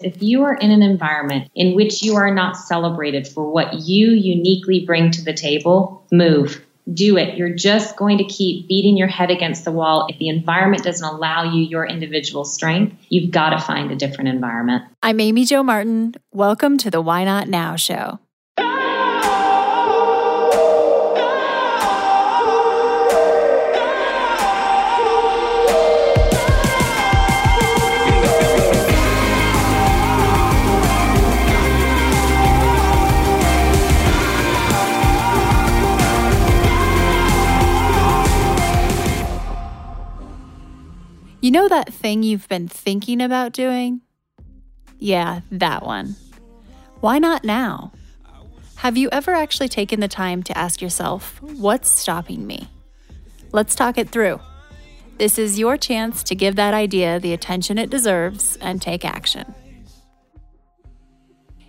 If you are in an environment in which you are not celebrated for what you uniquely bring to the table, move. Do it. You're just going to keep beating your head against the wall. If the environment doesn't allow you your individual strength, you've got to find a different environment. I'm Amy Jo Martin. Welcome to the Why Not Now show. You know that thing you've been thinking about doing? Yeah, that one. Why not now? Have you ever actually taken the time to ask yourself, what's stopping me? Let's talk it through. This is your chance to give that idea the attention it deserves and take action.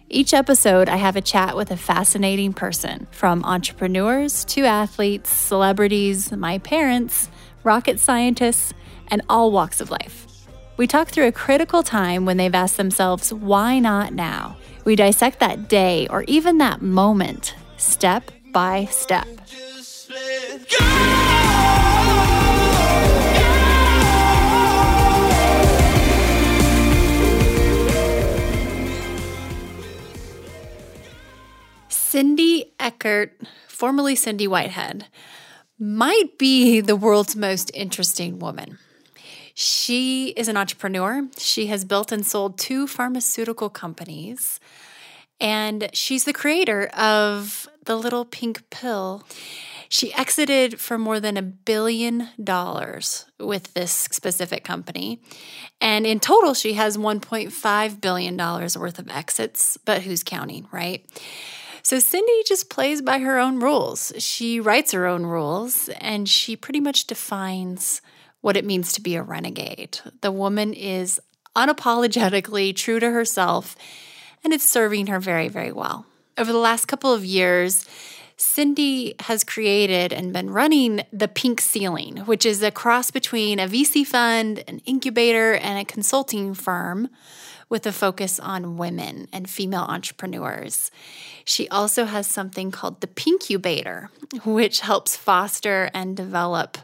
Each episode, I have a chat with a fascinating person, from entrepreneurs to athletes, celebrities, my parents, rocket scientists, and all walks of life. We talk through a critical time when they've asked themselves, why not now? We dissect that day or even that moment, step by step. Cindy Eckert, formerly Cindy Whitehead, might be the world's most interesting woman. She is an entrepreneur. She has built and sold two pharmaceutical companies. And she's the creator of the little pink pill. She exited for more than a billion dollars with this specific company. And in total, she has $1.5 billion worth of exits, but who's counting, right? So Cindy just plays by her own rules. She writes her own rules and she pretty much defines what it means to be a renegade. The woman is unapologetically true to herself, and it's serving her very, very well. Over the last couple of years, Cindy has created and been running the Pink Ceiling, which is a cross between a VC fund, an incubator, and a consulting firm with a focus on women and female entrepreneurs. She also has something called the Pinkubator, which helps foster and develop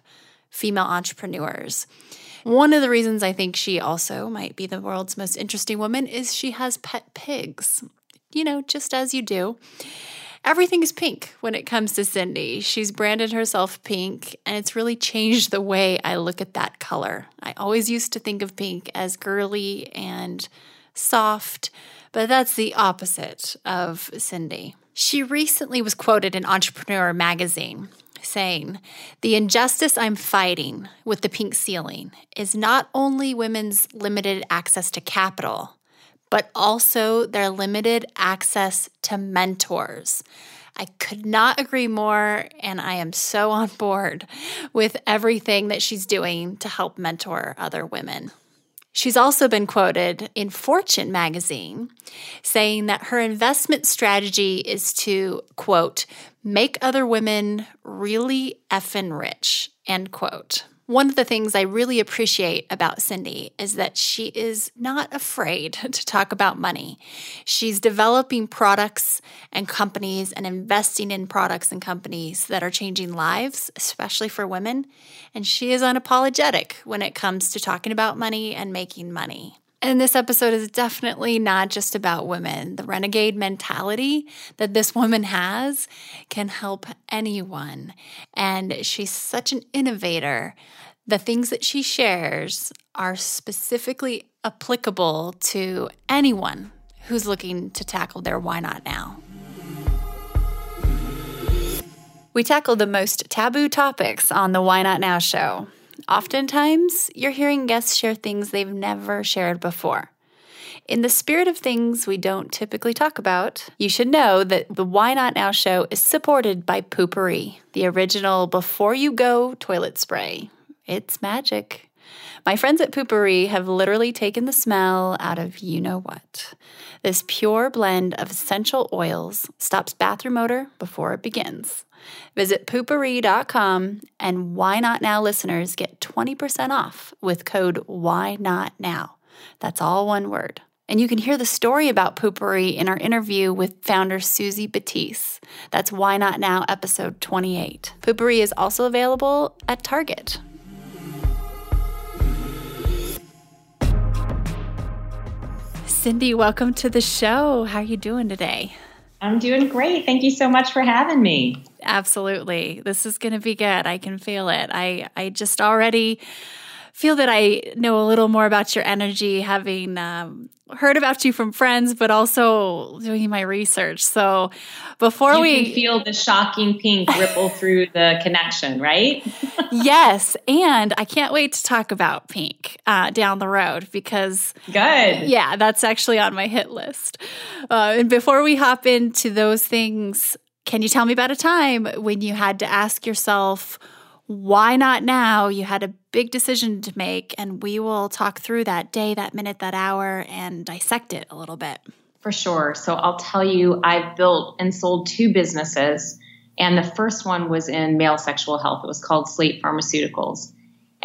female entrepreneurs. One of the reasons I think she also might be the world's most interesting woman is she has pet pigs. You know, just as you do. Everything is pink when it comes to Cindy. She's branded herself pink, and it's really changed the way I look at that color. I always used to think of pink as girly and soft, but that's the opposite of Cindy. She recently was quoted in Entrepreneur magazine saying, The injustice I'm fighting with the pink ceiling is not only women's limited access to capital, but also their limited access to mentors. I could not agree more, and I am so on board with everything that she's doing to help mentor other women. She's also been quoted in Fortune magazine saying that her investment strategy is to, quote, make other women really effing rich, end quote. One of the things I really appreciate about Cindy is that she is not afraid to talk about money. She's developing products and companies and investing in products and companies that are changing lives, especially for women. And she is unapologetic when it comes to talking about money and making money. And this episode is definitely not just about women. The renegade mentality that this woman has can help anyone. And she's such an innovator. The things that she shares are specifically applicable to anyone who's looking to tackle their why not now. We tackle the most taboo topics on the Why Not Now show. Oftentimes, you're hearing guests share things they've never shared before. In the spirit of things we don't typically talk about, you should know that the Why Not Now show is supported by Poo-Pourri, the original before you go toilet spray. It's magic. My friends at Poo-Pourri have literally taken the smell out of you know what. This pure blend of essential oils stops bathroom odor before it begins. Visit poopourri.com and Why Not Now listeners get 20% off with code Why Not Now. That's all one word. And you can hear the story about Poo-Pourri in our interview with founder Suzy Batiz. That's Why Not Now, episode 28. Poo-Pourri is also available at Target. Cindy, welcome to the show. How are you doing today? I'm doing great. Thank you so much for having me. Absolutely. This is going to be good. I can feel it. I I just already feel that I know a little more about your energy, having um, heard about you from friends, but also doing my research. So before you we feel the shocking pink ripple through the connection, right? yes, and I can't wait to talk about pink uh, down the road because good. Yeah, that's actually on my hit list. Uh, and before we hop into those things, can you tell me about a time when you had to ask yourself? why not now? You had a big decision to make, and we will talk through that day, that minute, that hour, and dissect it a little bit. For sure. So I'll tell you, I've built and sold two businesses, and the first one was in male sexual health. It was called Slate Pharmaceuticals.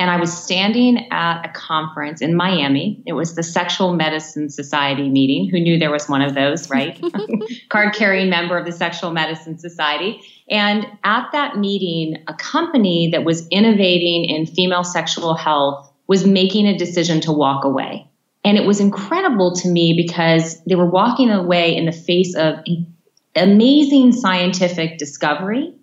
And I was standing at a conference in Miami. It was the Sexual Medicine Society meeting. Who knew there was one of those, right? Card carrying member of the Sexual Medicine Society. And at that meeting, a company that was innovating in female sexual health was making a decision to walk away. And it was incredible to me because they were walking away in the face of amazing scientific discovery,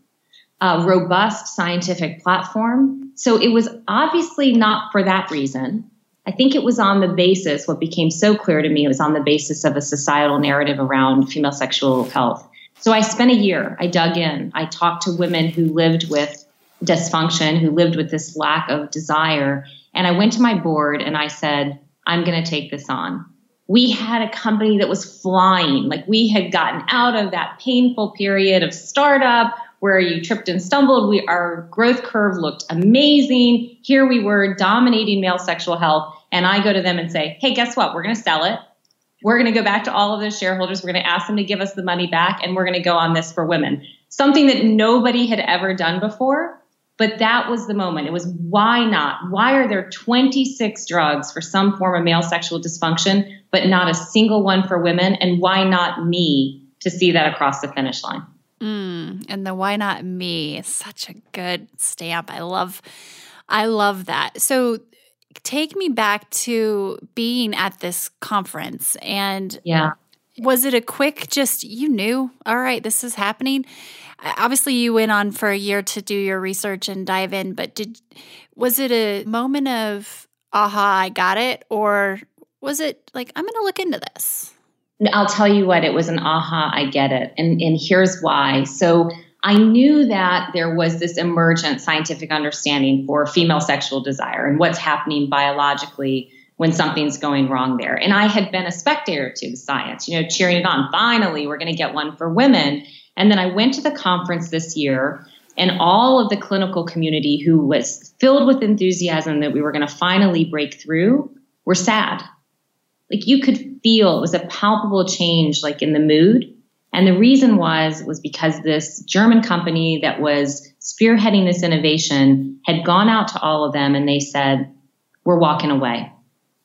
a robust scientific platform. So it was obviously not for that reason. I think it was on the basis, what became so clear to me, was on the basis of a societal narrative around female sexual health. So I spent a year, I dug in, I talked to women who lived with dysfunction, who lived with this lack of desire. And I went to my board and I said, I'm going to take this on. We had a company that was flying. Like we had gotten out of that painful period of startup where you tripped and stumbled. We, our growth curve looked amazing. Here we were dominating male sexual health. And I go to them and say, Hey, guess what? We're going to sell it. We're going to go back to all of those shareholders. We're going to ask them to give us the money back and we're going to go on this for women. Something that nobody had ever done before. But that was the moment. It was why not? Why are there 26 drugs for some form of male sexual dysfunction, but not a single one for women? And why not me to see that across the finish line? Mm, and the why not me is such a good stamp. I love I love that. So take me back to being at this conference and yeah was it a quick just you knew all right this is happening obviously you went on for a year to do your research and dive in but did was it a moment of aha i got it or was it like i'm going to look into this i'll tell you what it was an aha i get it and and here's why so I knew that there was this emergent scientific understanding for female sexual desire and what's happening biologically when something's going wrong there. And I had been a spectator to the science, you know, cheering it on. Finally, we're going to get one for women. And then I went to the conference this year, and all of the clinical community who was filled with enthusiasm that we were going to finally break through were sad. Like you could feel it was a palpable change, like in the mood and the reason was was because this German company that was spearheading this innovation had gone out to all of them and they said, "We're walking away."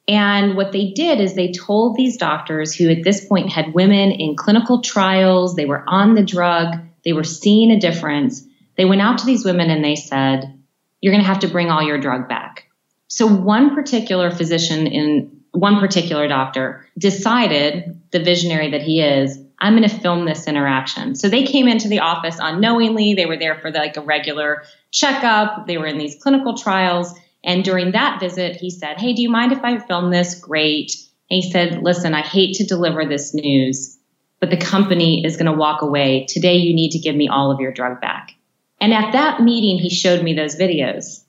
And what they did is they told these doctors who at this point had women in clinical trials, they were on the drug, they were seeing a difference. They went out to these women and they said, You're going to have to bring all your drug back. So one particular physician in one particular doctor decided, the visionary that he is, I'm going to film this interaction. So they came into the office unknowingly. They were there for the, like a regular checkup. They were in these clinical trials. And during that visit, he said, Hey, do you mind if I film this? Great. And he said, Listen, I hate to deliver this news, but the company is going to walk away. Today, you need to give me all of your drug back. And at that meeting, he showed me those videos.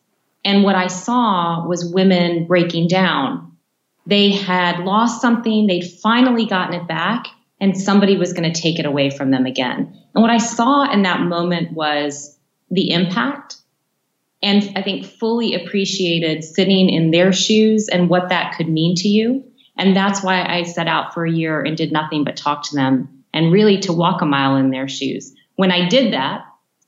And what I saw was women breaking down. They had lost something, they'd finally gotten it back, and somebody was going to take it away from them again. And what I saw in that moment was the impact and I think fully appreciated sitting in their shoes and what that could mean to you. And that's why I set out for a year and did nothing but talk to them and really to walk a mile in their shoes. When I did that,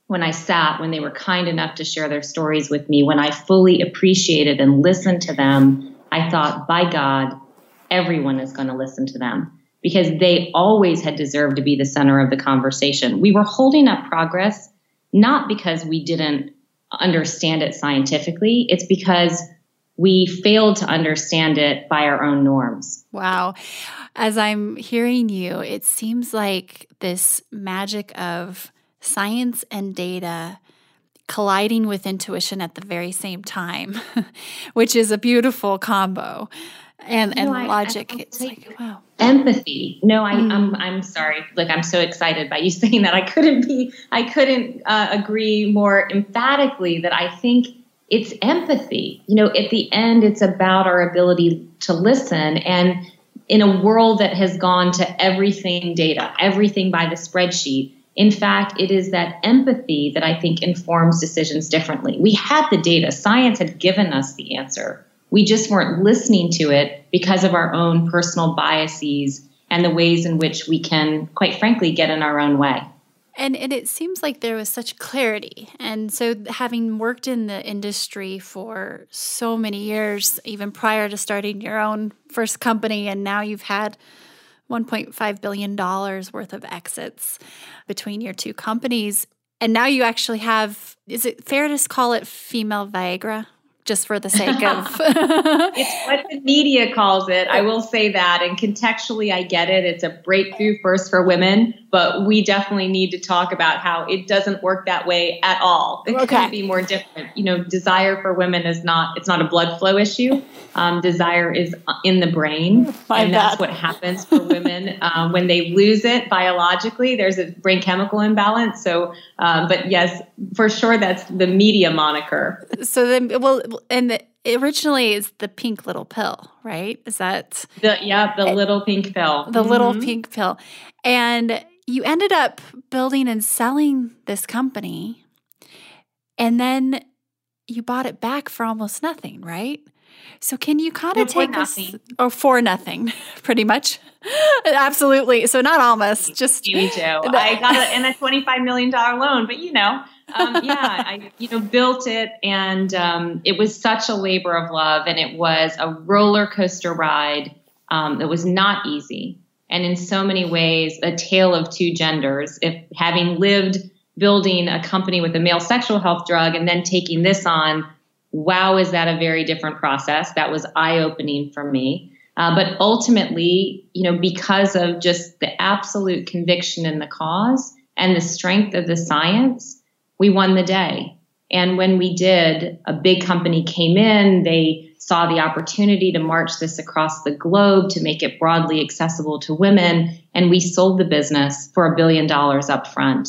when I sat, when they were kind enough to share their stories with me, when I fully appreciated and listened to them, I thought, by God, everyone is going to listen to them because they always had deserved to be the center of the conversation. We were holding up progress not because we didn't understand it scientifically, it's because we failed to understand it by our own norms. Wow. As I'm hearing you, it seems like this magic of science and data colliding with intuition at the very same time, which is a beautiful combo. And and no, logic, I, I it's like wow. Empathy. No, I, mm. I'm I'm sorry. Like I'm so excited by you saying that. I couldn't be. I couldn't uh, agree more emphatically that I think it's empathy. You know, at the end, it's about our ability to listen. And in a world that has gone to everything data, everything by the spreadsheet, in fact, it is that empathy that I think informs decisions differently. We had the data, science had given us the answer. We just weren't listening to it because of our own personal biases and the ways in which we can, quite frankly, get in our own way. And, and it seems like there was such clarity. And so, having worked in the industry for so many years, even prior to starting your own first company, and now you've had $1.5 billion worth of exits between your two companies. And now you actually have, is it fair to call it female Viagra? just for the sake of it's what the media calls it i will say that and contextually i get it it's a breakthrough first for women but we definitely need to talk about how it doesn't work that way at all it okay. can be more different you know desire for women is not it's not a blood flow issue um, desire is in the brain My and bad. that's what happens for women um, when they lose it biologically there's a brain chemical imbalance so um, but yes for sure that's the media moniker so then well and the, originally is the pink little pill, right? Is that the yeah, the little pink pill. The mm-hmm. little pink pill. And you ended up building and selling this company. And then you bought it back for almost nothing, right? So can you kind of take us or oh, for nothing, pretty much? Absolutely. So not almost, just you too. I got it in a twenty-five million dollar loan, but you know, um, yeah, I you know built it, and um, it was such a labor of love, and it was a roller coaster ride. Um, it was not easy, and in so many ways, a tale of two genders. If having lived building a company with a male sexual health drug and then taking this on, wow, is that a very different process? That was eye opening for me. Uh, but ultimately, you know, because of just the absolute conviction in the cause and the strength of the science, we won the day. And when we did, a big company came in, they saw the opportunity to march this across the globe to make it broadly accessible to women, and we sold the business for a billion dollars up front.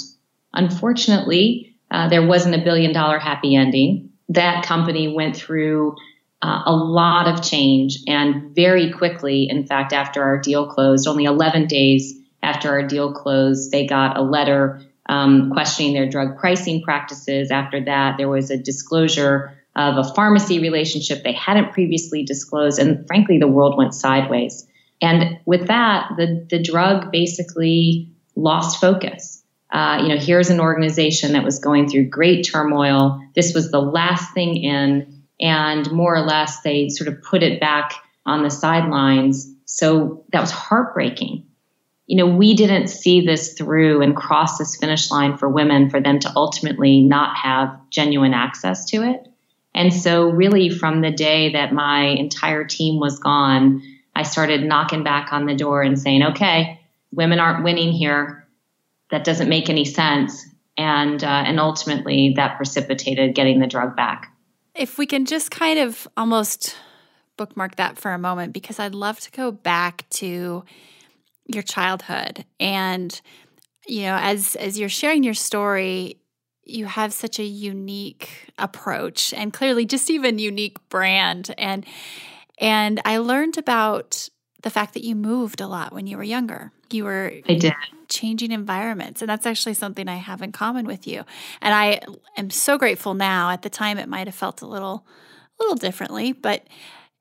Unfortunately, uh, there wasn't a billion dollar happy ending. That company went through uh, a lot of change, and very quickly, in fact, after our deal closed, only 11 days after our deal closed, they got a letter um, questioning their drug pricing practices. After that, there was a disclosure of a pharmacy relationship they hadn't previously disclosed, and frankly, the world went sideways. And with that, the the drug basically lost focus. Uh, you know, here's an organization that was going through great turmoil. This was the last thing in, and more or less they sort of put it back on the sidelines. So that was heartbreaking you know, we didn't see this through and cross this finish line for women for them to ultimately not have genuine access to it. And so, really, from the day that my entire team was gone, I started knocking back on the door and saying, okay, women aren't winning here. That doesn't make any sense. And, uh, and ultimately, that precipitated getting the drug back. If we can just kind of almost bookmark that for a moment, because I'd love to go back to your childhood and you know as as you're sharing your story you have such a unique approach and clearly just even unique brand and and I learned about the fact that you moved a lot when you were younger. You were I did. changing environments and that's actually something I have in common with you. And I am so grateful now. At the time it might have felt a little a little differently, but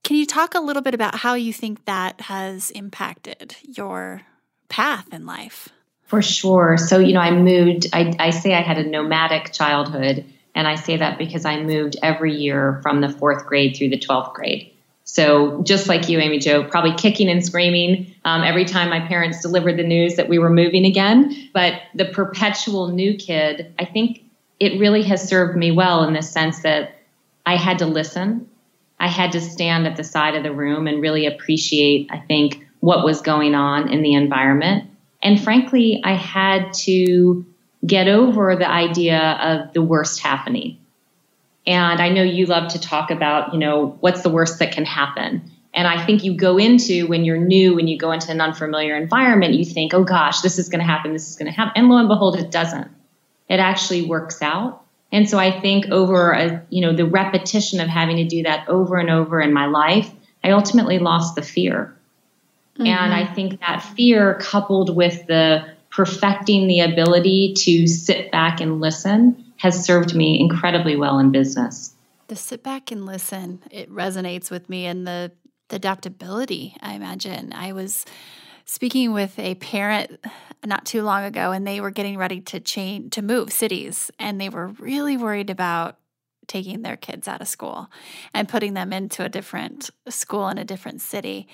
can you talk a little bit about how you think that has impacted your path in life? For sure. So, you know, I moved, I, I say I had a nomadic childhood, and I say that because I moved every year from the fourth grade through the 12th grade. So just like you, Amy Jo, probably kicking and screaming um, every time my parents delivered the news that we were moving again. But the perpetual new kid, I think it really has served me well in the sense that I had to listen. I had to stand at the side of the room and really appreciate, I think, what was going on in the environment. And frankly, I had to get over the idea of the worst happening. And I know you love to talk about, you know, what's the worst that can happen. And I think you go into when you're new, when you go into an unfamiliar environment, you think, oh gosh, this is going to happen, this is going to happen. And lo and behold, it doesn't. It actually works out. And so I think over a, you know, the repetition of having to do that over and over in my life, I ultimately lost the fear. Mm-hmm. And I think that fear coupled with the perfecting the ability to sit back and listen has served me incredibly well in business. The sit back and listen, it resonates with me and the, the adaptability, I imagine. I was speaking with a parent not too long ago and they were getting ready to change to move cities and they were really worried about taking their kids out of school and putting them into a different school in a different city.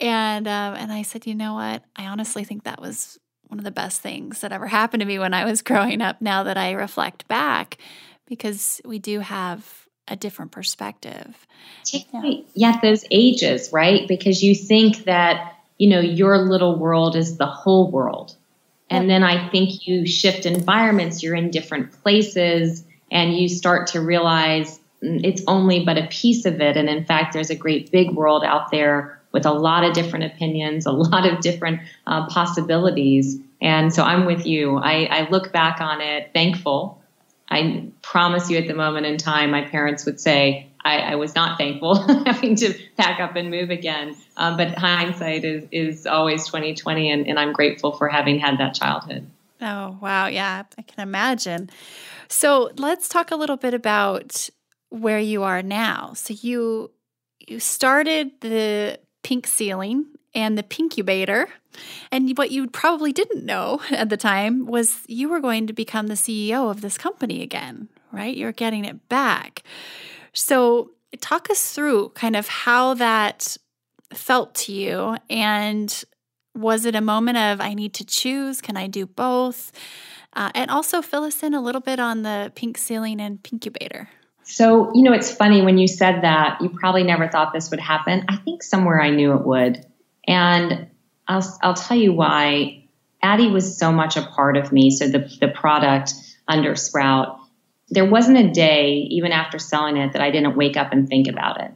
And um, and I said, you know what? I honestly think that was one of the best things that ever happened to me when I was growing up. Now that I reflect back, because we do have a different perspective. Yeah. yeah, those ages, right? Because you think that you know your little world is the whole world, and then I think you shift environments. You're in different places, and you start to realize mm, it's only but a piece of it. And in fact, there's a great big world out there with a lot of different opinions, a lot of different uh, possibilities. And so I'm with you. I, I look back on it thankful. I promise you at the moment in time, my parents would say, I, I was not thankful having to pack up and move again. Um, but hindsight is, is always 2020, and, and I'm grateful for having had that childhood. Oh, wow. Yeah, I can imagine. So let's talk a little bit about where you are now. So you you started the pink ceiling and the pinkubator. And what you probably didn't know at the time was you were going to become the CEO of this company again, right? You're getting it back. So, talk us through kind of how that felt to you. And was it a moment of, I need to choose? Can I do both? Uh, and also fill us in a little bit on the pink ceiling and pinkubator. So, you know, it's funny when you said that, you probably never thought this would happen. I think somewhere I knew it would. And I'll, I'll tell you why. Addyi was so much a part of me. So, the, the product under Sprout, there wasn't a day, even after selling it, that I didn't wake up and think about it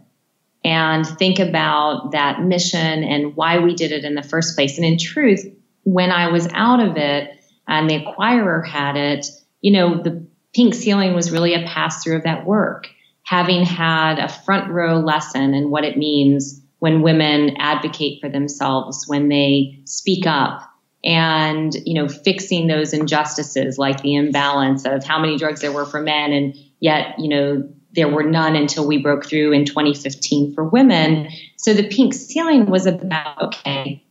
and think about that mission and why we did it in the first place. And in truth, when I was out of it and the acquirer had it, you know, the Pink Ceiling was really a pass through of that work, having had a front row lesson in what it means when women advocate for themselves, when they speak up, and you know fixing those injustices like the imbalance of how many drugs there were for men and yet you know there were none until we broke through in 2015 for women. So the pink ceiling was about okay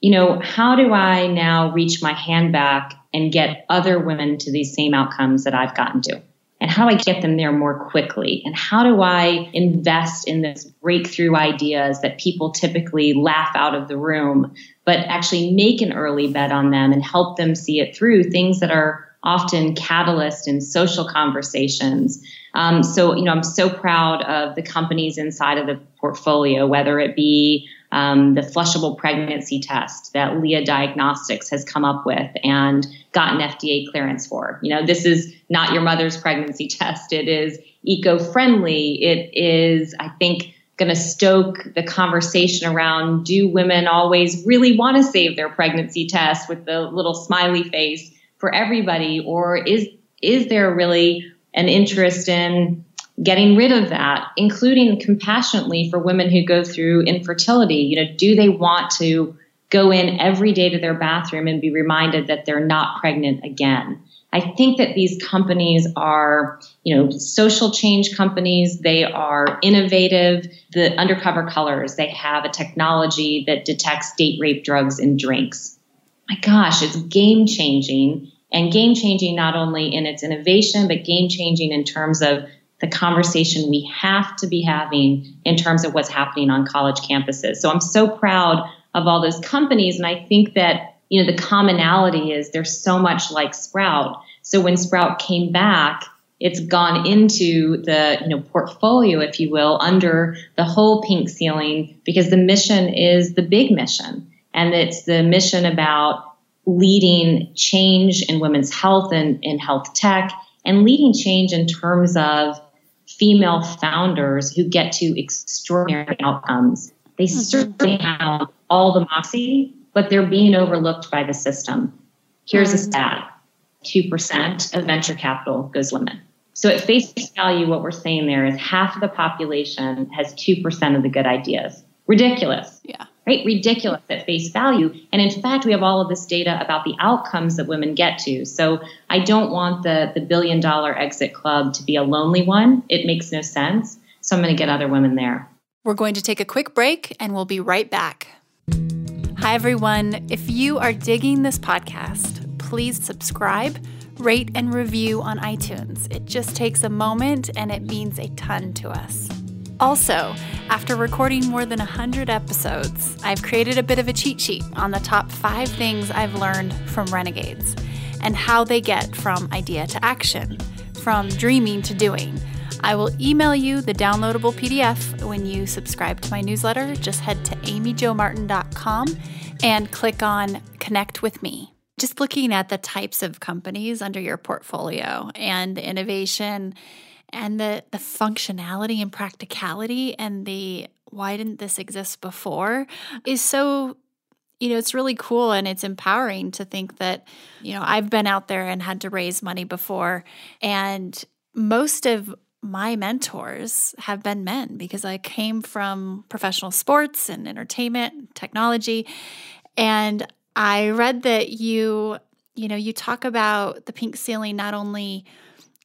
you know how do i now reach my hand back and get other women to these same outcomes that I've gotten to? And how do I get them there more quickly? And how do I invest in those breakthrough ideas that people typically laugh out of the room, but actually make an early bet on them and help them see it through things that are often catalyst in social conversations. Um, so, you know, I'm so proud of the companies inside of the portfolio, whether it be um, the flushable pregnancy test that Lia Diagnostics has come up with and gotten FDA clearance for. You know, this is not your mother's pregnancy test. It is eco-friendly. It is, I think, going to stoke the conversation around do women always really want to save their pregnancy test with the little smiley face for everybody or is is there really an interest in getting rid of that, including compassionately for women who go through infertility. You know, do they want to go in every day to their bathroom and be reminded that they're not pregnant again? I think that these companies are, you know, social change companies. They are innovative. The undercover colors, they have a technology that detects date rape drugs in drinks. My gosh, it's game changing and game changing not only in its innovation, but game changing in terms of the conversation we have to be having in terms of what's happening on college campuses. So I'm so proud of all those companies. And I think that, you know, the commonality is they're so much like Sprout. So when Sprout came back, it's gone into the you know portfolio if you will under the whole pink ceiling because the mission is the big mission and it's the mission about leading change in women's health and in health tech and leading change in terms of female founders who get to extraordinary outcomes. They mm-hmm. certainly have all the moxie, but they're being overlooked by the system. Here's a mm-hmm. stat 2% of venture capital goes women. So at face value, what we're saying there is half of the population has 2% of the good ideas. Ridiculous. Yeah. Right? Ridiculous at face value. And in fact, we have all of this data about the outcomes that women get to. So I don't want the, the billion dollar exit club to be a lonely one. It makes no sense. So I'm going to get other women there. We're going to take a quick break and we'll be right back. Hi, everyone. If you are digging this podcast, please subscribe rate and review on iTunes. It just takes a moment and it means a ton to us. Also, after recording more than 100 episodes, I've created a bit of a cheat sheet on the top five things I've learned from renegades and how they get from idea to action, from dreaming to doing. I will email you the downloadable PDF when you subscribe to my newsletter. Just head to amyjomartin.com and click on Connect with Me just looking at the types of companies under your portfolio and innovation and the the functionality and practicality and the why didn't this exist before is so you know it's really cool and it's empowering to think that you know I've been out there and had to raise money before. And most of my mentors have been men because I came from professional sports and entertainment, technology, and I read that you, you know, you talk about the pink ceiling not only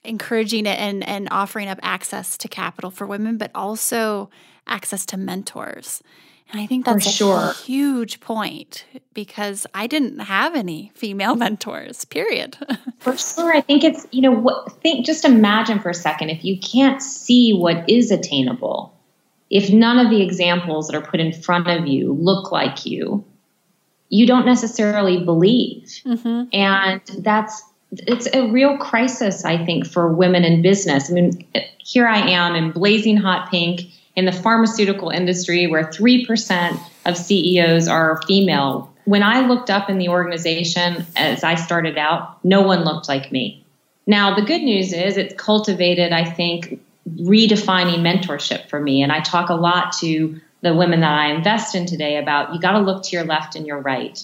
encouraging it and, and offering up access to capital for women, but also access to mentors. And I think that's sure. a huge point because I didn't have any female mentors, period. for sure. I think it's, you know, what, think, just imagine for a second if you can't see what is attainable, if none of the examples that are put in front of you look like you, you don't necessarily believe. Mm-hmm. And that's it's a real crisis, I think, for women in business. I mean, here I am in blazing hot pink in the pharmaceutical industry where 3% of CEOs are female. When I looked up in the organization as I started out, no one looked like me. Now, the good news is it's cultivated, I think, redefining mentorship for me. And I talk a lot to the women that I invest in today about you got to look to your left and your right.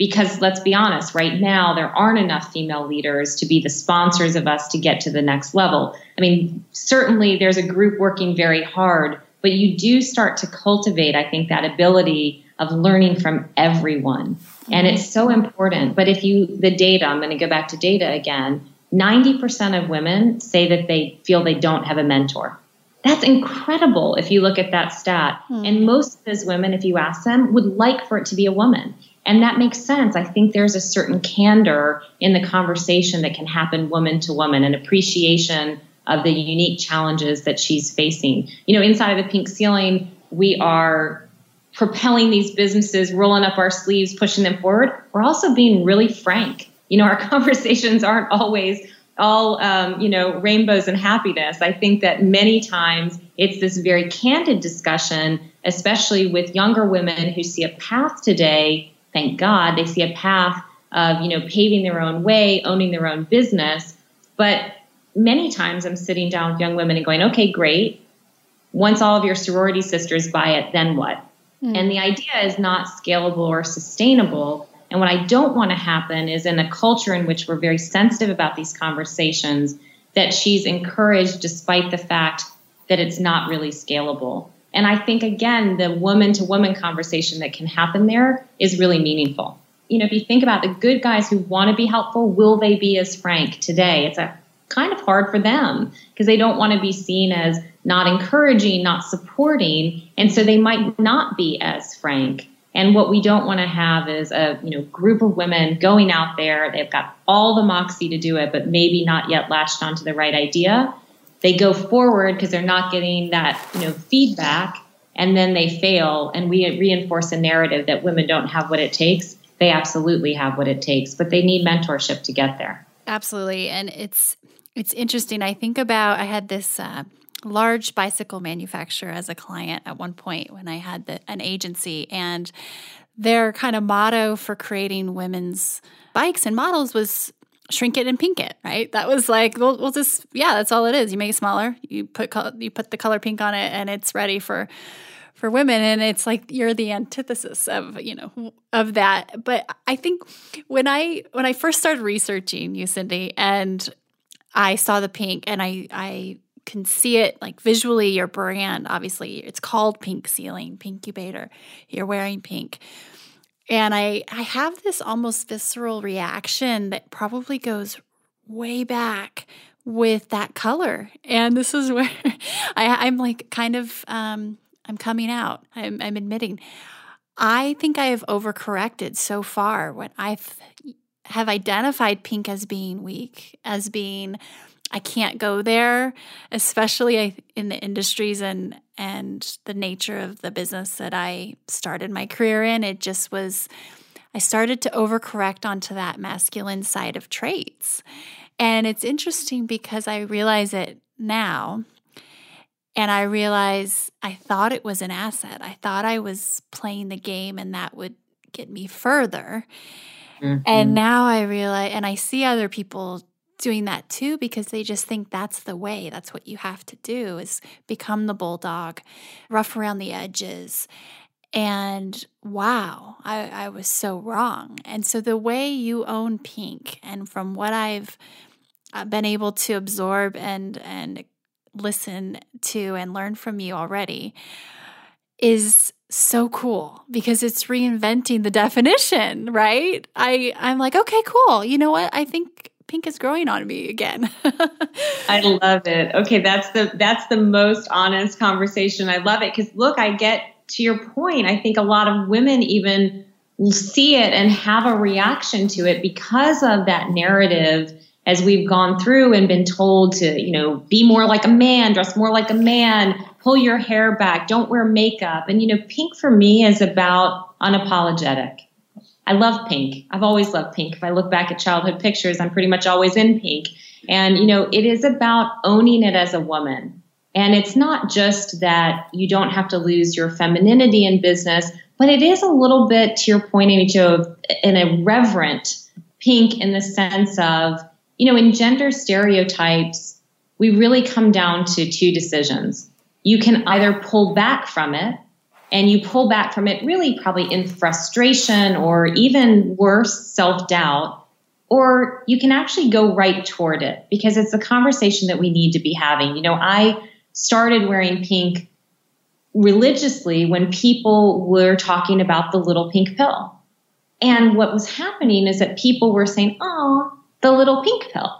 Because let's be honest, right now there aren't enough female leaders to be the sponsors of us to get to the next level. I mean, certainly there's a group working very hard, but you do start to cultivate, I think, that ability of learning from everyone. And it's so important. But if you, the data, I'm going to go back to data again 90% of women say that they feel they don't have a mentor. That's incredible if you look at that stat. Hmm. And most of those women, if you ask them, would like for it to be a woman. And that makes sense. I think there's a certain candor in the conversation that can happen woman to woman, an appreciation of the unique challenges that she's facing. You know, inside of the pink ceiling, we are propelling these businesses, rolling up our sleeves, pushing them forward. We're also being really frank. You know, our conversations aren't always all um, you know rainbows and happiness i think that many times it's this very candid discussion especially with younger women who see a path today thank god they see a path of you know paving their own way owning their own business but many times i'm sitting down with young women and going okay great once all of your sorority sisters buy it then what mm. and the idea is not scalable or sustainable and what I don't want to happen is in a culture in which we're very sensitive about these conversations, that she's encouraged despite the fact that it's not really scalable. And I think, again, the woman to woman conversation that can happen there is really meaningful. You know, if you think about the good guys who want to be helpful, will they be as frank today? It's a kind of hard for them because they don't want to be seen as not encouraging, not supporting, and so they might not be as frank. And what we don't want to have is a you know group of women going out there. They've got all the moxie to do it, but maybe not yet latched onto the right idea. They go forward because they're not getting that you know feedback and then they fail and we reinforce a narrative that women don't have what it takes. They absolutely have what it takes but they need mentorship to get there. Absolutely and it's it's interesting. I think about i had this uh, large bicycle manufacturer as a client at one point when i had the, an agency and their kind of motto for creating women's bikes and models was shrink it and pink it, right? That was like, we'll, we'll just, yeah, that's all it is. You make it smaller, you put color, you put the color pink on it, and it's ready for for women. And it's like you're the antithesis of you know of that. But I think when I when I first started researching you, Cindy, and I saw the pink, and I I can see it like visually. Your brand, obviously, it's called Pink Ceiling, Pinkubator. You're wearing pink and I, I have this almost visceral reaction that probably goes way back with that color. And this is where I, am like kind of, um, I'm coming out. I'm, I'm admitting. I think I have overcorrected so far when I have have identified pink as being weak, as being I can't go there, especially in the industries and and the nature of the business that I started my career in. It just was I started to overcorrect onto that masculine side of traits. And it's interesting because I realize it now. And I realize I thought it was an asset. I thought I was playing the game and that would get me further. Mm-hmm. And now I realize, and I see other people doing that too because they just think that's the way that's what you have to do is become the bulldog rough around the edges. And wow I, I was so wrong. And so the way you own pink and from what i've uh, been able to absorb and and listen to and learn from you already is so cool because it's reinventing the definition right? I i'm like okay cool. You know what? I think pink is growing on me again. I love it. Okay, that's the that's the most honest conversation. I love it cuz look, I get to your point. I think a lot of women even see it and have a reaction to it because of that narrative as we've gone through and been told to, you know, be more like a man, dress more like a man, pull your hair back, don't wear makeup. And you know, pink for me is about unapologetic I love pink. I've always loved pink. If I look back at childhood pictures, I'm pretty much always in pink. And, you know, it is about owning it as a woman. And it's not just that you don't have to lose your femininity in business, but it is a little bit, to your point, Amy Jo, an irreverent pink in the sense of, you know, in gender stereotypes, we really come down to two decisions. You can either pull back from it and you pull back from it really probably in frustration or even worse, self doubt, or you can actually go right toward it because it's a conversation that we need to be having. You know, I started wearing pink religiously when people were talking about the little pink pill. And what was happening is that people were saying, oh, the little pink pill.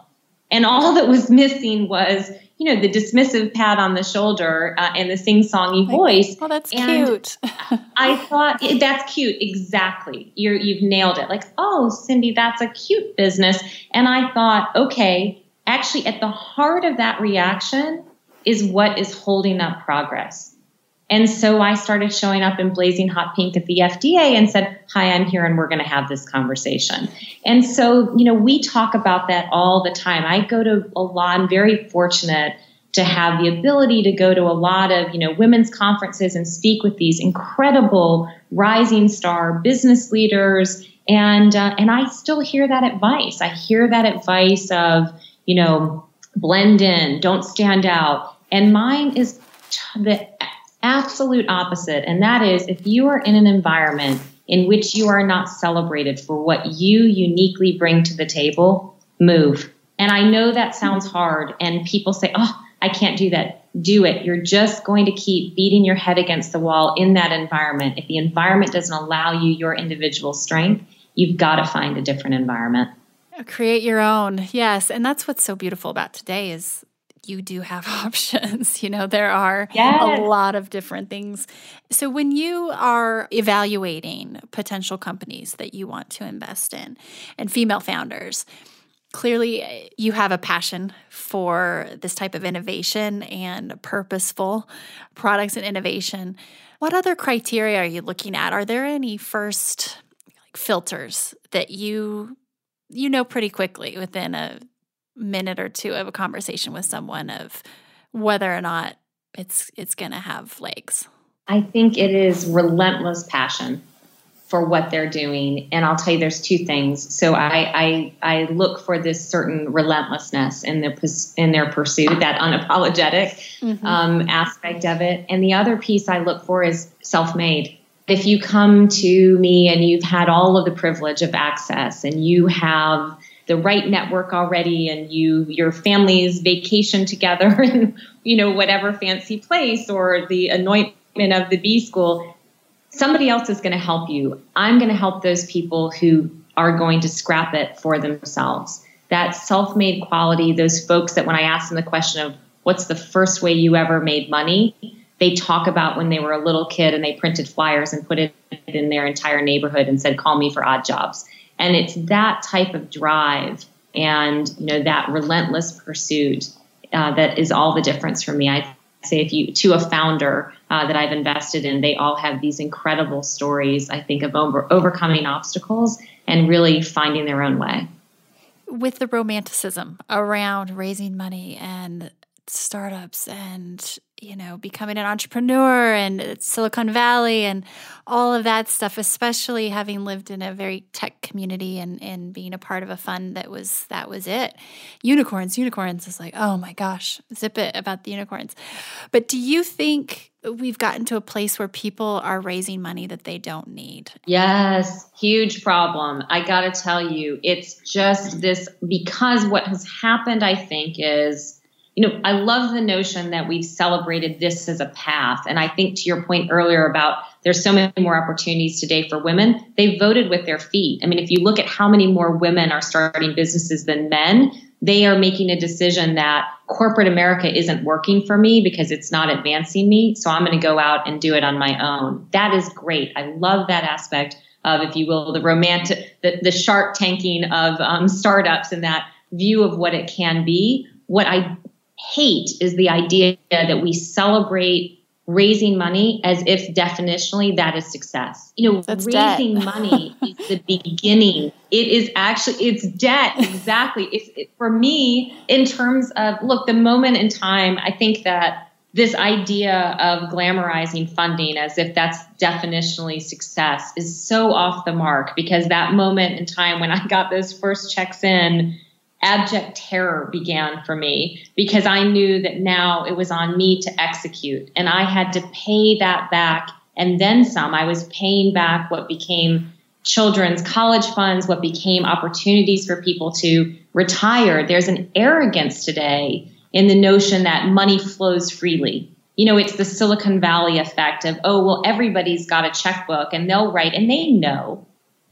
And all that was missing was, you know, the dismissive pat on the shoulder uh, and the sing-songy voice. Oh, that's and cute. I thought that's cute. Exactly. You're, you've nailed it. Like, oh, Cindy, that's a cute business. And I thought, okay, actually, at the heart of that reaction is what is holding up progress. And so I started showing up in blazing hot pink at the FDA and said, Hi, I'm here and we're going to have this conversation. And so, you know, we talk about that all the time. I go to a lot, I'm very fortunate to have the ability to go to a lot of, you know, women's conferences and speak with these incredible rising star business leaders. And, uh, and I still hear that advice. I hear that advice of, you know, blend in, don't stand out. And mine is the absolute opposite. And that is if you are in an environment in which you are not celebrated for what you uniquely bring to the table, move. And I know that sounds hard. And people say, oh, I can't do that. Do it. You're just going to keep beating your head against the wall in that environment. If the environment doesn't allow you your individual strength, you've got to find a different environment. Create your own. Yes. And that's what's so beautiful about today is you do have options. You know, there are yes. a lot of different things. So, when you are evaluating potential companies that you want to invest in and female founders, clearly uh, you have a passion for this type of innovation and purposeful products and innovation. What other criteria are you looking at? Are there any first like filters that you you know pretty quickly within a minute or two of a conversation with someone of whether or not it's it's going to have legs? I think it is relentless passion for what they're doing. And I'll tell you, there's two things. So I I, I look for this certain relentlessness in their in their pursuit, that unapologetic mm-hmm. um, aspect of it. And the other piece I look for is self-made. If you come to me and you've had all of the privilege of access, and you have the right network already and you your family's vacation together in you know whatever fancy place or the anointment of the B school somebody else is going to help you. I'm going to help those people who are going to scrap it for themselves. That self made quality, those folks that when I ask them the question of what's the first way you ever made money, they talk about when they were a little kid and they printed flyers and put it in their entire neighborhood and said, call me for odd jobs. And it's that type of drive and you know that relentless pursuit uh, that is all the difference for me. I say if you to a founder uh, that I've invested in, they all have these incredible stories. I think of over, overcoming obstacles and really finding their own way. With the romanticism around raising money and startups and you know becoming an entrepreneur and silicon valley and all of that stuff especially having lived in a very tech community and, and being a part of a fund that was that was it. Unicorns unicorns is like oh my gosh zip it about the unicorns. But do you think we've gotten to a place where people are raising money that they don't need? Yes huge problem. I gotta tell you it's just this because what has happened i think is you know, I love the notion that we've celebrated this as a path. And I think to your point earlier about there's so many more opportunities today for women, they voted with their feet. I mean, if you look at how many more women are starting businesses than men, they are making a decision that corporate America isn't working for me because it's not advancing me. So I'm going to go out and do it on my own. That is great. I love that aspect of, if you will, the romantic, the, the shark tanking of um, startups and that view of what it can be. What I hate is the idea that we celebrate raising money as if definitionally that is success. You know, That's raising money is the beginning. It is actually it's debt exactly. It's it, for me in terms of look the moment in time. I think that this idea of glamorizing funding as if that's definitionally success is so off the mark because that moment in time when I got those first checks in abject terror began for me because I knew that now it was on me to execute and I had to pay that back and then some. I was paying back what became children's college funds, what became opportunities for people to retire. There's an arrogance today in the notion that money flows freely. You know, it's the Silicon Valley effect of, oh, well, everybody's got a checkbook and they'll write, and they know.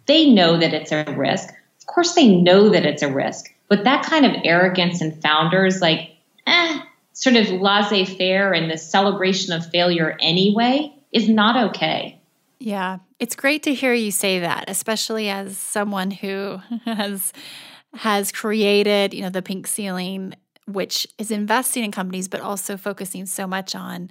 They know that it's a risk. Of course, they know that it's a risk. But that kind of arrogance in founders, like, eh, sort of laissez faire and the celebration of failure anyway, is not okay. Yeah, it's great to hear you say that, especially as someone who has has created, you know, the pink ceiling, which is investing in companies, but also focusing so much on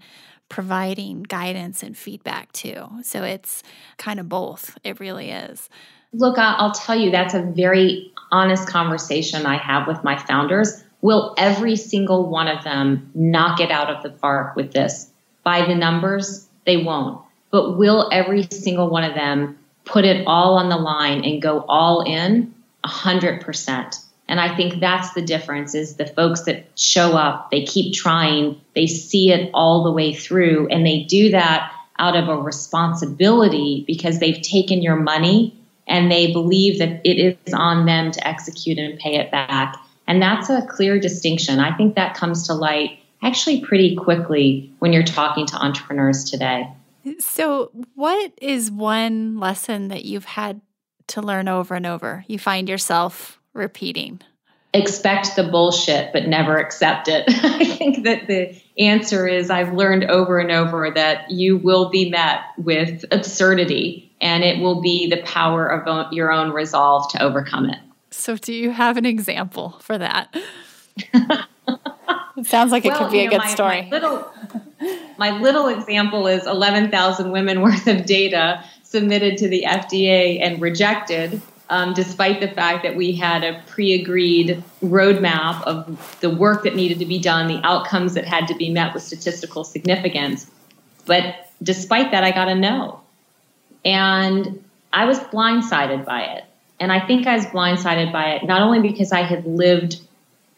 providing guidance and feedback too. So it's kind of both. It really is. Look, I'll tell you, that's a very honest conversation I have with my founders. Will every single one of them knock it out of the park with this? By the numbers, they won't. But will every single one of them put it all on the line and go all in? A hundred percent. And I think that's the difference is the folks that show up, they keep trying, they see it all the way through, and they do that out of a responsibility because they've taken your money and they believe that it is on them to execute and pay it back. And that's a clear distinction. I think that comes to light actually pretty quickly when you're talking to entrepreneurs today. So, what is one lesson that you've had to learn over and over? You find yourself repeating? Expect the bullshit, but never accept it. I think that the answer is I've learned over and over that you will be met with absurdity and it will be the power of your own resolve to overcome it. So, do you have an example for that? it sounds like it well, could be a know, good my, story. My little, my little example is 11,000 women worth of data submitted to the FDA and rejected, um, despite the fact that we had a pre agreed roadmap of the work that needed to be done, the outcomes that had to be met with statistical significance. But despite that, I got a no. And I was blindsided by it. And I think I was blindsided by it not only because I had lived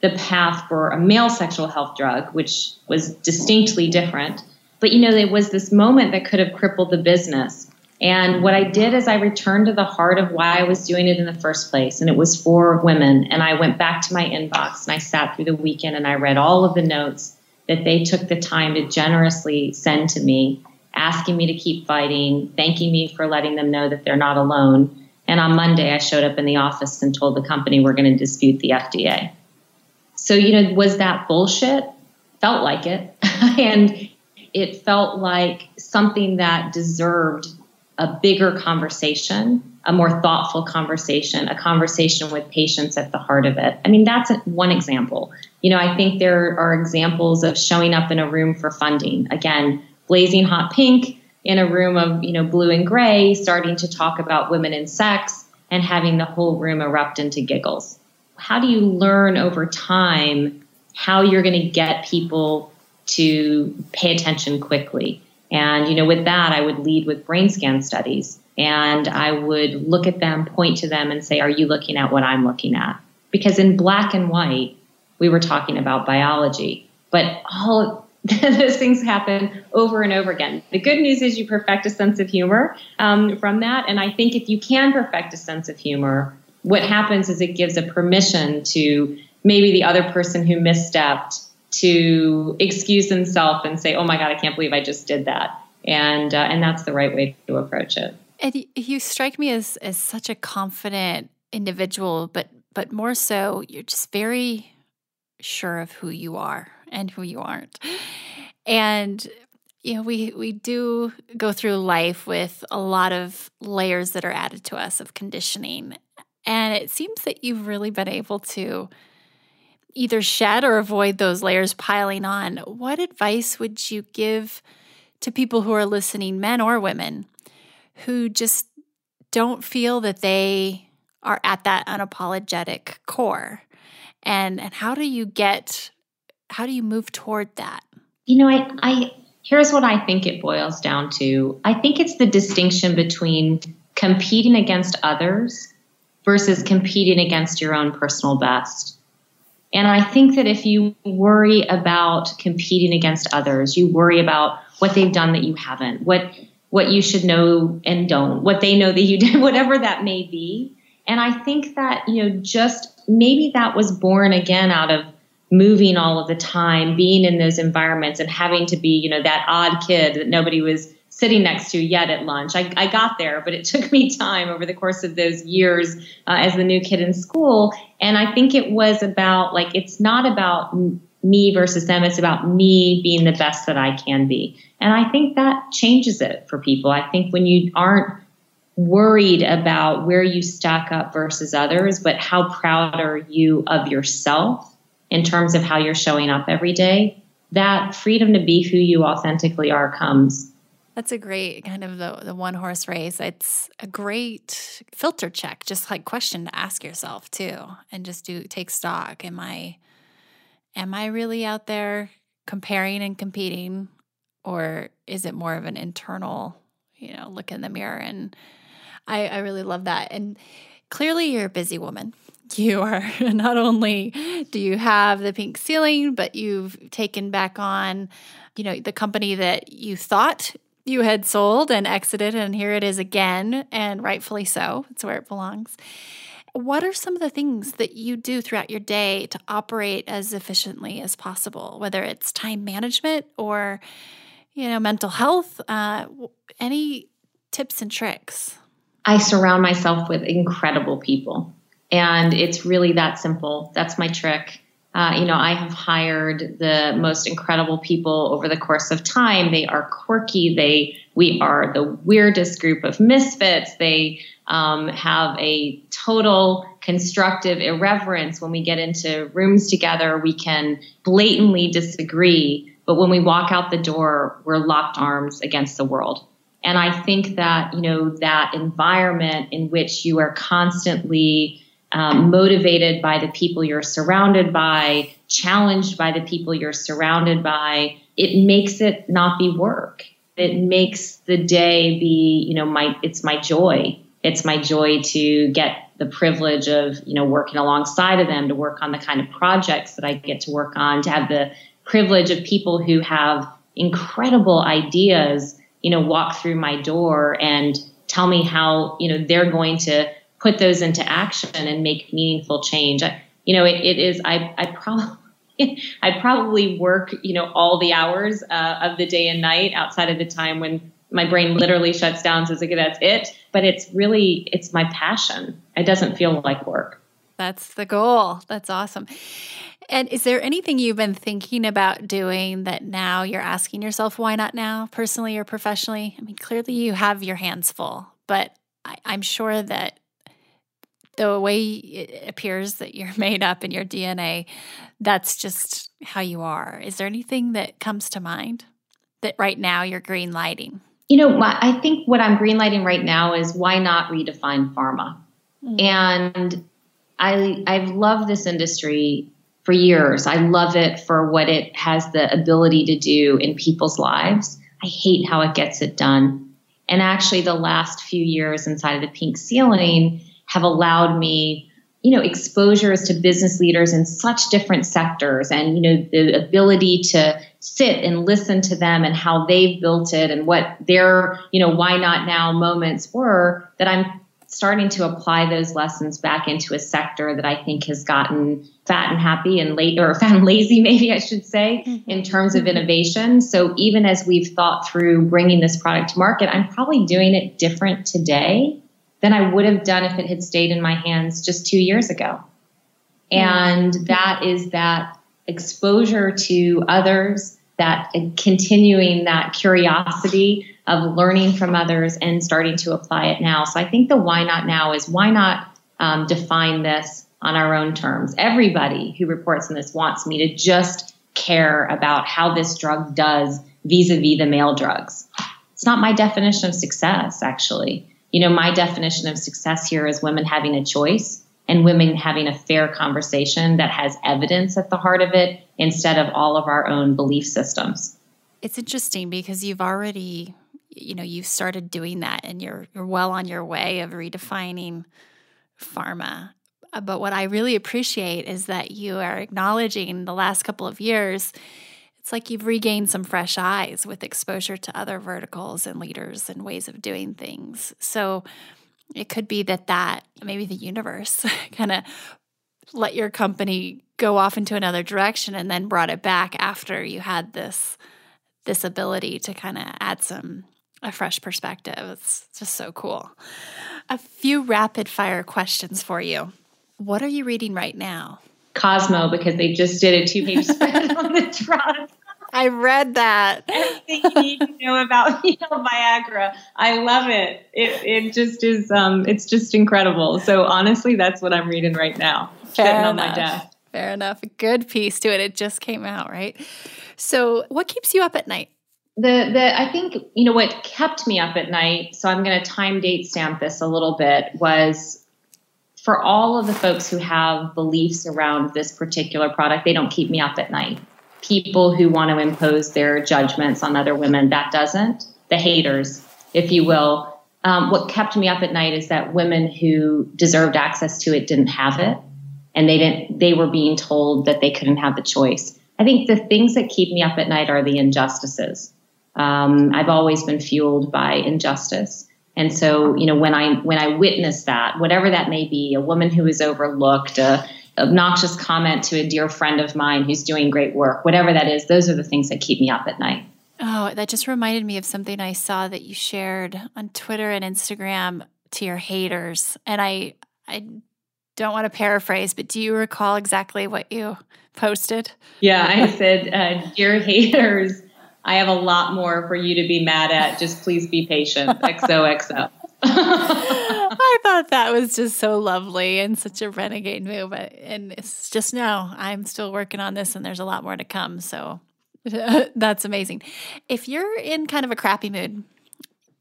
the path for a male sexual health drug, which was distinctly different, but you know, there was this moment that could have crippled the business. And what I did is I returned to the heart of why I was doing it in the first place, and it was for women. And I went back to my inbox and I sat through the weekend and I read all of the notes that they took the time to generously send to me, asking me to keep fighting, thanking me for letting them know that they're not alone. And on Monday, I showed up in the office and told the company we're going to dispute the FDA. So, you know, was that bullshit? Felt like it. and it felt like something that deserved a bigger conversation, a more thoughtful conversation, a conversation with patients at the heart of it. I mean, that's one example. You know, I think there are examples of showing up in a room for funding. Again, blazing hot pink, in a room of you know blue and gray starting to talk about women and sex and having the whole room erupt into giggles. How do you learn over time how you're going to get people to pay attention quickly? And you know with that i would lead with brain scan studies and i would look at them point to them and say are you looking at what i'm looking at? Because in black and white we were talking about biology but all those things happen over and over again. The good news is you perfect a sense of humor um, from that. And I think if you can perfect a sense of humor, what happens is it gives a permission to maybe the other person who misstepped to excuse themselves and say, "Oh my God, I can't believe I just did that," and uh, and that's the right way to approach it. And you strike me as as such a confident individual, but but more so, you're just very sure of who you are and who you aren't. And you know, we we do go through life with a lot of layers that are added to us of conditioning. And it seems that you've really been able to either shed or avoid those layers piling on. What advice would you give to people who are listening, men or women, who just don't feel that they are at that unapologetic core? And and how do you get how do you move toward that? You know, I, I here's what I think it boils down to. I think it's the distinction between competing against others versus competing against your own personal best. And I think that if you worry about competing against others, you worry about what they've done that you haven't, what what you should know and don't, what they know that you did, whatever that may be. And I think that, you know, just maybe that was born again out of moving all of the time, being in those environments and having to be, you know, that odd kid that nobody was sitting next to yet at lunch. I, I got there, but it took me time over the course of those years uh, as the new kid in school. And I think it was about like, it's not about me versus them. It's about me being the best that I can be. And I think that changes it for people. I think when you aren't worried about where you stack up versus others, but how proud are you of yourself in terms of how you're showing up every day, that freedom to be who you authentically are comes. That's a great kind of the, the one horse race. It's a great filter check, just like question to ask yourself too, and just do take stock. Am I am I really out there comparing and competing, or is it more of an internal, you know, look in the mirror? And I, I really love that. And clearly, you're a busy woman you are not only do you have the pink ceiling, but you've taken back on, you know, the company that you thought you had sold and exited, and here it is again, and rightfully so. It's where it belongs. What are some of the things that you do throughout your day to operate as efficiently as possible, whether it's time management or, you know, mental health? Uh, any tips and tricks? I surround myself with incredible people and it's really that simple. That's my trick. Uh, you know, I have hired the most incredible people over the course of time. They are quirky. They, we are the weirdest group of misfits. They um, have a total constructive irreverence. When we get into rooms together, we can blatantly disagree. But when we walk out the door, we're locked arms against the world. And I think that, you know, that environment in which you are constantly um, motivated by the people you're surrounded by, challenged by the people you're surrounded by, it makes it not be work. It makes the day be, you know, my, it's my joy. It's my joy to get the privilege of, you know, working alongside of them, to work on the kind of projects that I get to work on, to have the privilege of people who have incredible ideas, you know, walk through my door and tell me how, you know, they're going to put those into action and make meaningful change. I, you know, it, it is, I, I probably, I probably work, you know, all the hours uh, of the day and night outside of the time when my brain literally shuts down. Says, okay, that's it. But it's really, it's my passion. It doesn't feel like work. That's the goal. That's awesome. And is there anything you've been thinking about doing that now you're asking yourself, why not now, personally or professionally? I mean, clearly you have your hands full, but I, I'm sure that the way it appears that you're made up in your DNA, that's just how you are. Is there anything that comes to mind that right now you're green lighting? You know, I think what I'm green lighting right now is why not redefine pharma? Mm-hmm. And I I've loved this industry for years. I love it for what it has the ability to do in people's lives. I hate how it gets it done. And actually the last few years inside of the pink ceiling have allowed me, you know, exposures to business leaders in such different sectors and, you know, the ability to sit and listen to them and how they've built it and what their, you know, why not now moments were that I'm starting to apply those lessons back into a sector that I think has gotten fat and happy and late or fat and lazy, maybe I should say, mm-hmm. in terms of innovation. So even as we've thought through bringing this product to market, I'm probably doing it different today than I would have done if it had stayed in my hands just two years ago. And that is that exposure to others, that continuing that curiosity of learning from others and starting to apply it now. So I think the why not now is why not um, define this on our own terms? Everybody who reports on this wants me to just care about how this drug does vis a vis the male drugs. It's not my definition of success, actually you know, my definition of success here is women having a choice and women having a fair conversation that has evidence at the heart of it instead of all of our own belief systems. It's interesting because you've already, you know, you've started doing that and you're you're well on your way of redefining pharma. But what I really appreciate is that you are acknowledging the last couple of years it's like you've regained some fresh eyes with exposure to other verticals and leaders and ways of doing things. So it could be that that maybe the universe kind of let your company go off into another direction and then brought it back after you had this this ability to kind of add some a fresh perspective. It's just so cool. A few rapid fire questions for you. What are you reading right now? Cosmo because they just did a two page spread on the drug. I read that. Everything you need to know about you know, Viagra. I love it. It it just is. Um, it's just incredible. So honestly, that's what I'm reading right now. Fair sitting enough. on my desk. Fair enough. A good piece to it. It just came out, right? So, what keeps you up at night? The the I think you know what kept me up at night. So I'm going to time date stamp this a little bit. Was for all of the folks who have beliefs around this particular product, they don't keep me up at night people who want to impose their judgments on other women. That doesn't. The haters, if you will. Um, what kept me up at night is that women who deserved access to it didn't have it, and they didn't. They were being told that they couldn't have the choice. I think the things that keep me up at night are the injustices. Um, I've always been fueled by injustice. And so, you know, when I when I witness that, whatever that may be, a woman who is overlooked, a, obnoxious comment to a dear friend of mine who's doing great work, whatever that is, those are the things that keep me up at night. Oh, that just reminded me of something I saw that you shared on Twitter and Instagram to your haters. And I I don't want to paraphrase, but do you recall exactly what you posted? Yeah, I said, uh, Dear haters, I have a lot more for you to be mad at. Just please be patient. XOXO. Thought that was just so lovely and such a renegade move. And it's just now I'm still working on this and there's a lot more to come. So that's amazing. If you're in kind of a crappy mood,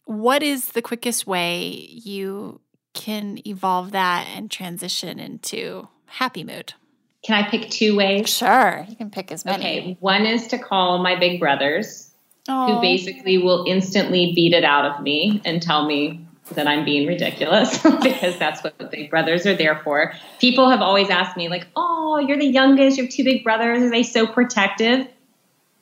what is the quickest way you can evolve that and transition into happy mood? Can I pick two ways? Sure, you can pick as many. Okay, one is to call my big brothers, who basically will instantly beat it out of me and tell me that I'm being ridiculous because that's what big brothers are there for. People have always asked me, like, oh, you're the youngest, you have two big brothers, are they so protective?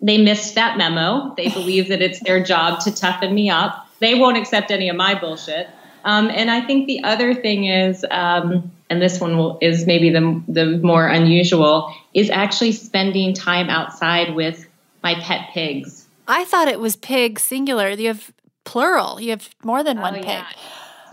They missed that memo. They believe that it's their job to toughen me up. They won't accept any of my bullshit. Um, and I think the other thing is, um, and this one will, is maybe the, the more unusual, is actually spending time outside with my pet pigs. I thought it was pig singular. You have plural. You have more than one Oh, pig. yeah.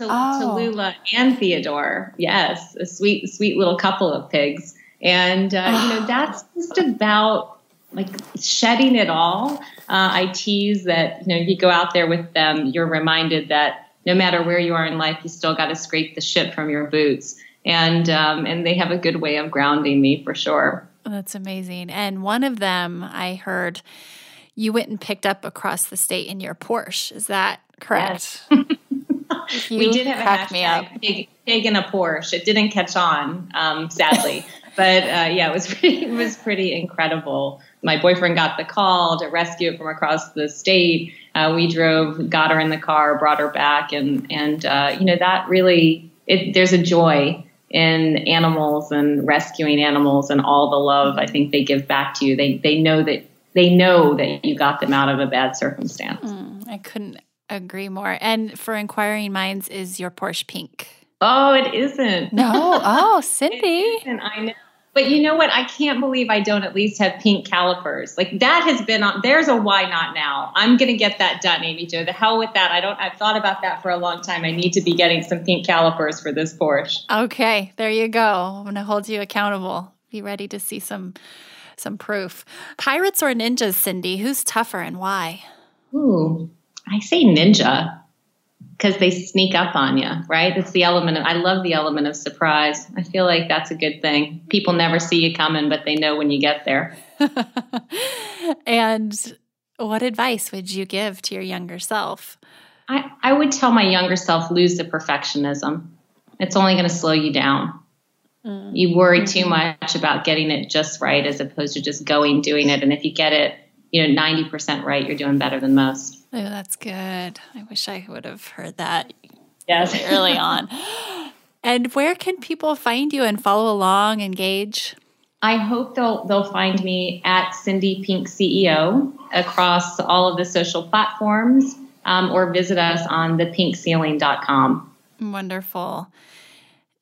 To, Oh. Tallulah and Theodore. Yes, a sweet, sweet little couple of pigs. And, uh, you know, that's just about like shedding it all. Uh, I tease that, you know, if you go out there with them, you're reminded that no matter where you are in life, you still got to scrape the shit from your boots. And, um, and they have a good way of grounding me for sure. That's amazing. And one of them I heard you went and picked up across the state in your Porsche. Is that correct? we You did have a cracked me up. hashtag pig, pig in a Porsche. It didn't catch on, um, sadly, but uh, yeah, it was pretty, it was pretty incredible. My boyfriend got the call to rescue it from across the state. Uh, we drove, got her in the car, brought her back, and and uh, you know that really it, there's a joy in animals and rescuing animals and all the love I think they give back to you. They they know that they know that you got them out of a bad circumstance. Mm, I couldn't agree more. And for inquiring minds, is your Porsche pink? Oh, it isn't. No. Oh, Cindy. And I know. But you know what? I can't believe I don't at least have pink calipers. Like that has been on. There's a why not now. I'm gonna get that done, Amy Jo. The hell with that. I don't. I've thought about that for a long time. I need to be getting some pink calipers for this Porsche. Okay, there you go. I'm going to hold you accountable. Be ready to see some some proof. Pirates or ninjas, Cindy? Who's tougher and why? Ooh, I say ninja because they sneak up on you, right? It's the element of. I love the element of surprise. I feel like that's a good thing. People never see you coming, but they know when you get there. and what advice would you give to your younger self? I, I would tell my younger self lose the perfectionism. It's only going to slow you down. You worry too much about getting it just right as opposed to just going doing it. And if you get it, you know, 90% right, you're doing better than most. Oh, that's good. I wish I would have heard that Yes. early on. And where can people find you and follow along, engage? I hope they'll they'll find me at Cindy Pink CEO across all of the social platforms um, or visit us on thepinkceiling.com. Wonderful.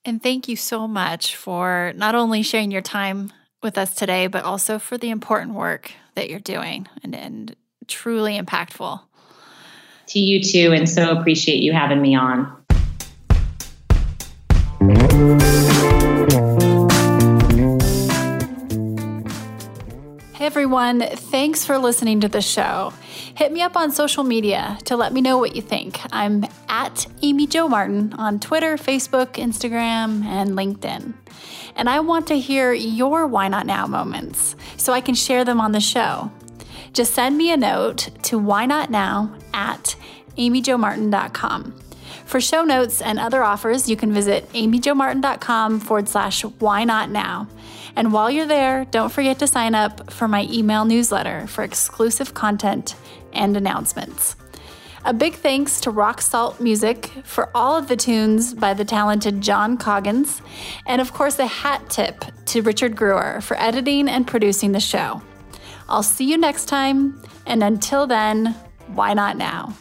And thank you so much for not only sharing your time with us today, but also for the important work that you're doing and, and truly impactful. To you too, and so appreciate you having me on. Hey everyone, thanks for listening to the show. Hit me up on social media to let me know what you think. I'm at Amy Jo Martin on Twitter, Facebook, Instagram, and LinkedIn. And I want to hear your why not now moments so I can share them on the show. Just send me a note to why not now at amyjomartin.com. For show notes and other offers, you can visit amyjomartin.com forward slash why not now. And while you're there, don't forget to sign up for my email newsletter for exclusive content and announcements. A big thanks to Rock Salt Music for all of the tunes by the talented John Coggins, and of course, a hat tip to Richard Brewer for editing and producing the show. I'll see you next time, and until then, why not now?